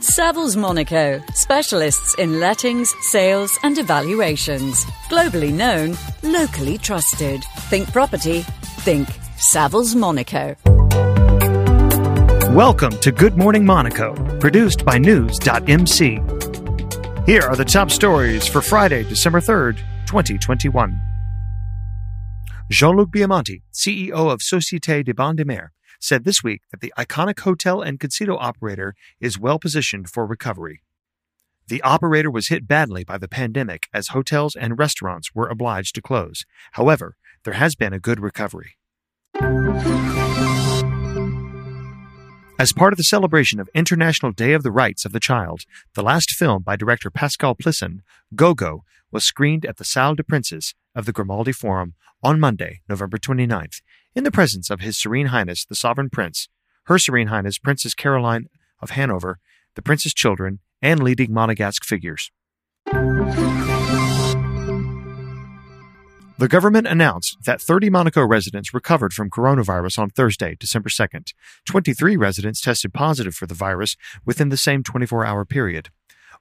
Savills Monaco, specialists in lettings, sales, and evaluations. Globally known, locally trusted. Think property, think Savills Monaco. Welcome to Good Morning Monaco, produced by News.mc. Here are the top stories for Friday, December 3rd, 2021. Jean Luc Biamonti, CEO of Societe des Bains de Mer, said this week that the iconic hotel and casino operator is well positioned for recovery. The operator was hit badly by the pandemic as hotels and restaurants were obliged to close. However, there has been a good recovery. As part of the celebration of International Day of the Rights of the Child, the last film by director Pascal Plisson, Go-Go, was screened at the Salle des Princes of the Grimaldi Forum on Monday, November 29th, in the presence of His Serene Highness the Sovereign Prince, Her Serene Highness Princess Caroline of Hanover, the Prince's children, and leading Monegasque figures. The government announced that 30 Monaco residents recovered from coronavirus on Thursday, December 2nd. 23 residents tested positive for the virus within the same 24 hour period.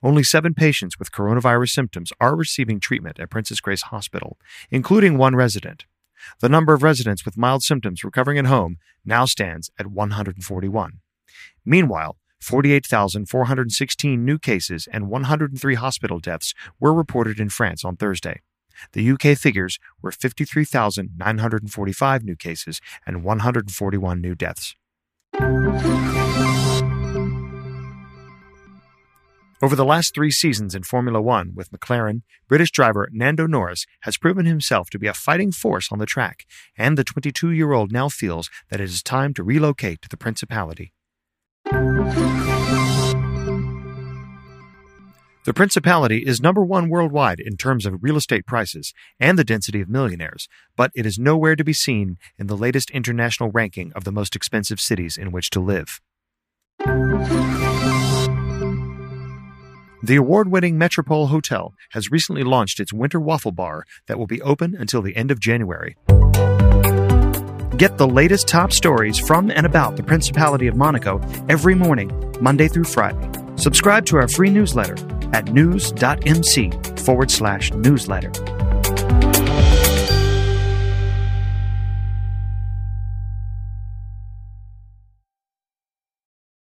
Only seven patients with coronavirus symptoms are receiving treatment at Princess Grace Hospital, including one resident. The number of residents with mild symptoms recovering at home now stands at 141. Meanwhile, 48,416 new cases and 103 hospital deaths were reported in France on Thursday. The UK figures were 53,945 new cases and 141 new deaths. Over the last three seasons in Formula One with McLaren, British driver Lando Norris has proven himself to be a fighting force on the track, and the 22 year old now feels that it is time to relocate to the Principality. The Principality is number one worldwide in terms of real estate prices and the density of millionaires, but it is nowhere to be seen in the latest international ranking of the most expensive cities in which to live. The award winning Metropole Hotel has recently launched its winter waffle bar that will be open until the end of January. Get the latest top stories from and about the Principality of Monaco every morning, Monday through Friday. Subscribe to our free newsletter at news.mc forward slash newsletter.